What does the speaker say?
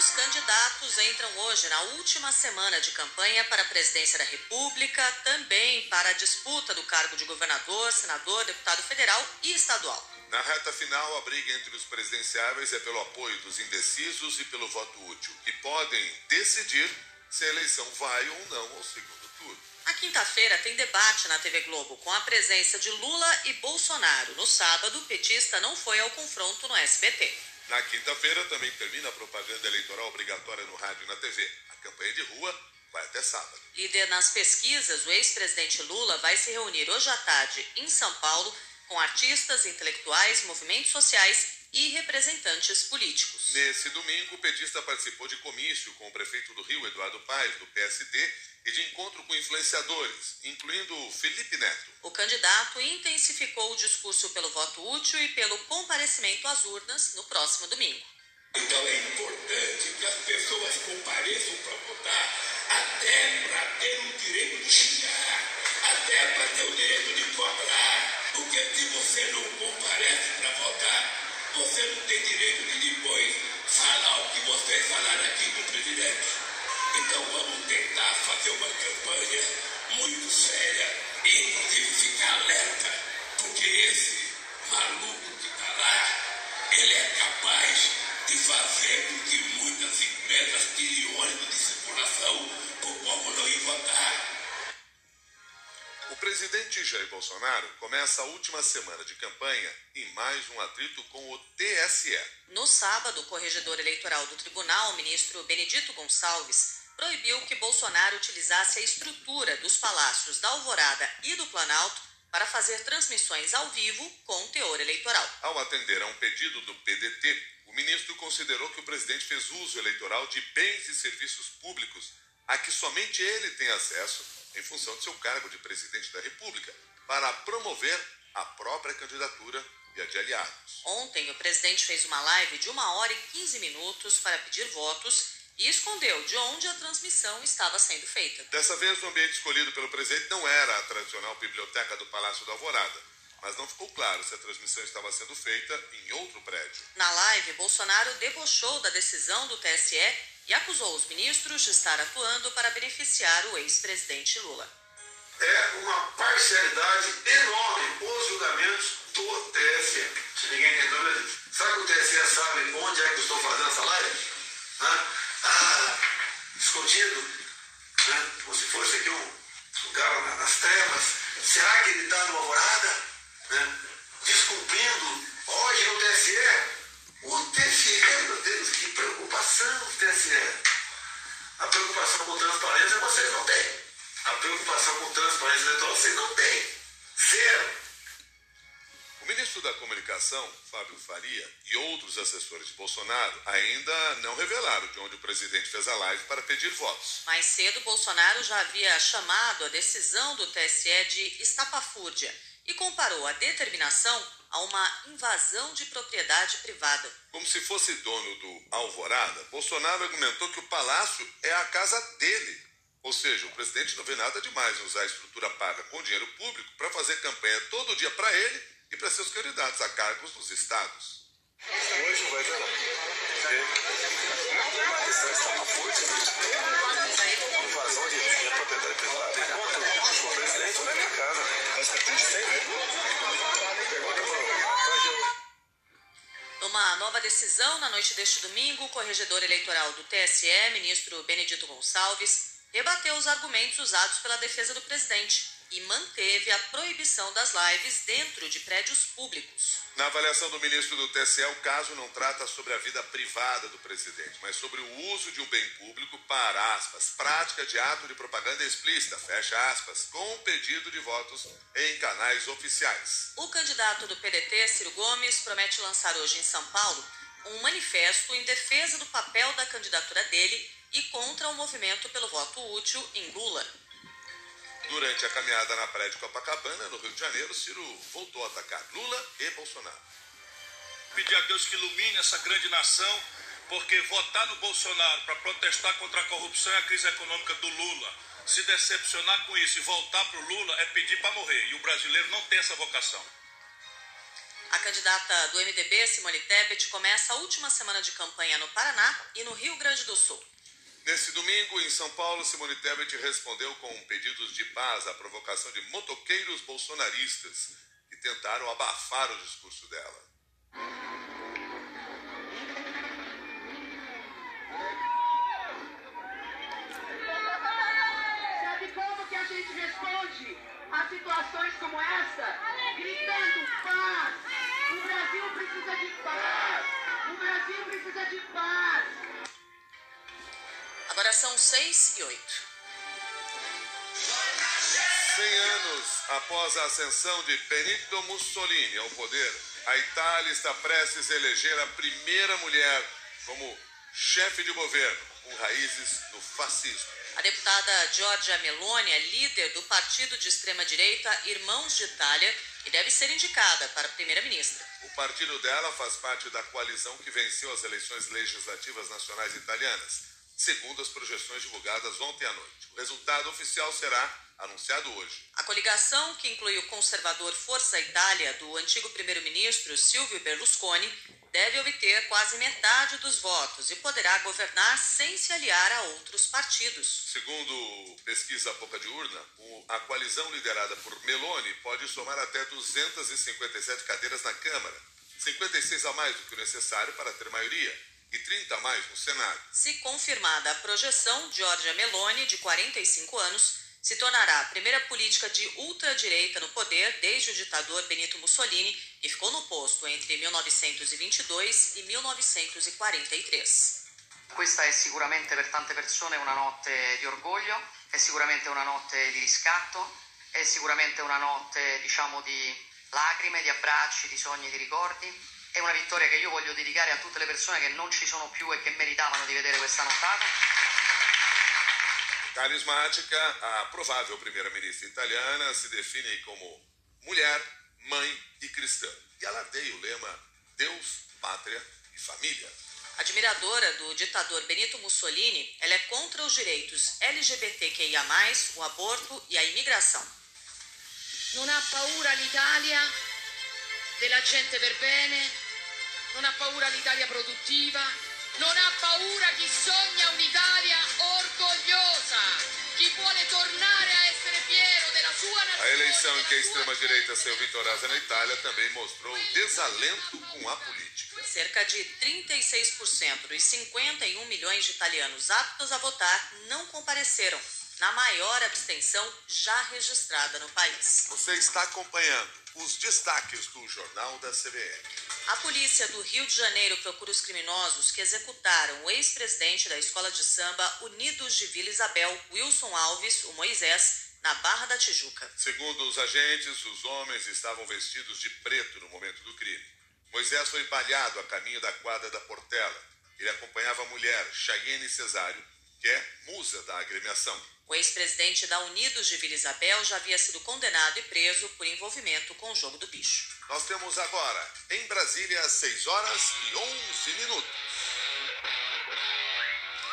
Os candidatos entram hoje na última semana de campanha para a presidência da República, também para a disputa do cargo de governador, senador, deputado federal e estadual. Na reta final, a briga entre os presidenciáveis é pelo apoio dos indecisos e pelo voto útil, que podem decidir se a eleição vai ou não ao segundo turno. Na quinta-feira tem debate na TV Globo com a presença de Lula e Bolsonaro. No sábado, o petista não foi ao confronto no SBT. Na quinta-feira também termina a propaganda eleitoral obrigatória no rádio e na TV. A campanha de rua vai até sábado. Líder nas pesquisas, o ex-presidente Lula vai se reunir hoje à tarde em São Paulo com artistas, intelectuais, movimentos sociais e representantes políticos. Nesse domingo, o petista participou de comício com o prefeito do Rio, Eduardo Paes, do PSD, e de encontro com influenciadores, incluindo Felipe Neto. O candidato intensificou o discurso pelo voto útil e pelo comparecimento às urnas no próximo domingo. Então é importante que as pessoas compareçam para votar, até para ter o direito de xingar, até para ter o direito de cobrar. Porque se você não comparece para votar, você não tem direito de depois falar o que vocês falaram aqui com o presidente. Então vamos tentar fazer uma campanha muito séria e inclusive ficar alerta, porque esse maluco que está lá, ele é capaz de fazer com que muitas empresas tirem ônibus de circulação para o povo não ir votar. Presidente Jair Bolsonaro começa a última semana de campanha em mais um atrito com o TSE. No sábado, o corregedor eleitoral do tribunal, o ministro Benedito Gonçalves, proibiu que Bolsonaro utilizasse a estrutura dos palácios da Alvorada e do Planalto para fazer transmissões ao vivo com teor eleitoral. Ao atender a um pedido do PDT, o ministro considerou que o presidente fez uso eleitoral de bens e serviços públicos a que somente ele tem acesso em função de seu cargo de presidente da República, para promover a própria candidatura e a de aliados. Ontem, o presidente fez uma live de uma hora e 15 minutos para pedir votos e escondeu de onde a transmissão estava sendo feita. Dessa vez, o ambiente escolhido pelo presidente não era a tradicional biblioteca do Palácio da Alvorada, mas não ficou claro se a transmissão estava sendo feita em outro prédio. Na live, Bolsonaro debochou da decisão do TSE e acusou os ministros de estar atuando para beneficiar o ex-presidente Lula. É uma parcialidade enorme os julgamentos do TSE. Se ninguém tem dúvida disso. Será que o TSE sabe onde é que eu estou fazendo essa live? Hã? Ah, escondido, né? como se fosse aqui um lugar nas trevas. Será que ele está numa alvorada? Né? Descumprindo hoje no TSE TSE, meu Deus, que preocupação TSE. A preocupação com transparência vocês não têm. A preocupação com transparência eleitoral vocês não têm. Zero. O ministro da Comunicação, Fábio Faria, e outros assessores de Bolsonaro ainda não revelaram de onde o presidente fez a live para pedir votos. Mais cedo, Bolsonaro já havia chamado a decisão do TSE de estapafúrdia e comparou a determinação a uma invasão de propriedade privada. Como se fosse dono do Alvorada, Bolsonaro argumentou que o palácio é a casa dele. Ou seja, o presidente não vê nada demais em usar a estrutura paga com dinheiro público para fazer campanha todo dia para ele e para seus candidatos a cargos dos estados. Hoje vai ver lá. A está na força. Nova decisão, na noite deste domingo, o corregedor eleitoral do TSE, ministro Benedito Gonçalves, rebateu os argumentos usados pela defesa do presidente e manteve a proibição das lives dentro de prédios públicos. Na avaliação do ministro do TSE, o caso não trata sobre a vida privada do presidente, mas sobre o uso de um bem público para, aspas, prática de ato de propaganda explícita, fecha aspas, com pedido de votos em canais oficiais. O candidato do PDT, Ciro Gomes, promete lançar hoje em São Paulo um manifesto em defesa do papel da candidatura dele e contra o movimento pelo voto útil em Lula. Durante a caminhada na praia de Copacabana, no Rio de Janeiro, Ciro voltou a atacar Lula e Bolsonaro. Pedir a Deus que ilumine essa grande nação, porque votar no Bolsonaro para protestar contra a corrupção e a crise econômica do Lula, se decepcionar com isso e voltar para o Lula é pedir para morrer. E o brasileiro não tem essa vocação. A candidata do MDB, Simone Tebet, começa a última semana de campanha no Paraná e no Rio Grande do Sul. Nesse domingo, em São Paulo, Simone Tebet respondeu com pedidos de paz à provocação de motoqueiros bolsonaristas que tentaram abafar o discurso dela. São 6 e 8. 100 anos após a ascensão de Benito Mussolini ao poder, a Itália está prestes a eleger a primeira mulher como chefe de governo, com raízes no fascismo. A deputada Giorgia Meloni é líder do partido de extrema-direita Irmãos de Itália e deve ser indicada para primeira-ministra. O partido dela faz parte da coalizão que venceu as eleições legislativas nacionais italianas, segundo as projeções divulgadas ontem à noite. O resultado oficial será anunciado hoje. A coligação, que inclui o conservador Força Itália do antigo primeiro-ministro Silvio Berlusconi, deve obter quase metade dos votos e poderá governar sem se aliar a outros partidos. Segundo pesquisa Boca de Urna, a coalizão liderada por Meloni pode somar até 257 cadeiras na Câmara, 56 a mais do que o necessário para ter maioria e 30 a mais no Senado. Se confirmada a projeção, Giorgia Meloni, de 45 anos, se tornará a primeira política de ultradireita no poder desde o ditador Benito Mussolini, que ficou no posto entre 1922 e 1943. Questa è sicuramente per tante persone una notte di orgoglio, è sicuramente una notte di riscatto, è sicuramente una notte diciamo di lacrime, di abbracci, di sogni, di ricordi. È una vittoria che io voglio dedicare a tutte le persone che non ci sono più e che meritavano di vedere questa nottata. Carismática, a provável primeira-ministra italiana se define como mulher, mãe e cristã. E alardeia o lema Deus, Pátria e Família. Admiradora do ditador Benito Mussolini, ela é contra os direitos LGBTQIA, o aborto e a imigração. Non ha paura l'Italia della gente per bene, non ha paura l'Italia produttiva, non ha paura chi sogna un'Italia orgogliosa, chi vuole tornare a essere fiero della sua nazione. A eleição em que a extrema-direita saiu vitoriosa na Itália também mostrou desalento com a política. Cerca de 36% dos 51 milhões de italianos aptos a votar não compareceram, na maior abstenção já registrada no país. Você está acompanhando os destaques do Jornal da CBN. A polícia do Rio de Janeiro procura os criminosos que executaram o ex-presidente da escola de samba Unidos de Vila Isabel, Wilson Alves, o Moisés, na Barra da Tijuca. Segundo os agentes, os homens estavam vestidos de preto no momento do crime. Moisés foi baleado a caminho da quadra da Portela. Ele acompanhava a mulher, Chayenne Cesário, que é musa da agremiação. O ex-presidente da Unidos de Vila Isabel já havia sido condenado e preso por envolvimento com o jogo do bicho. Nós temos agora, em Brasília, 6 horas e 11 minutos.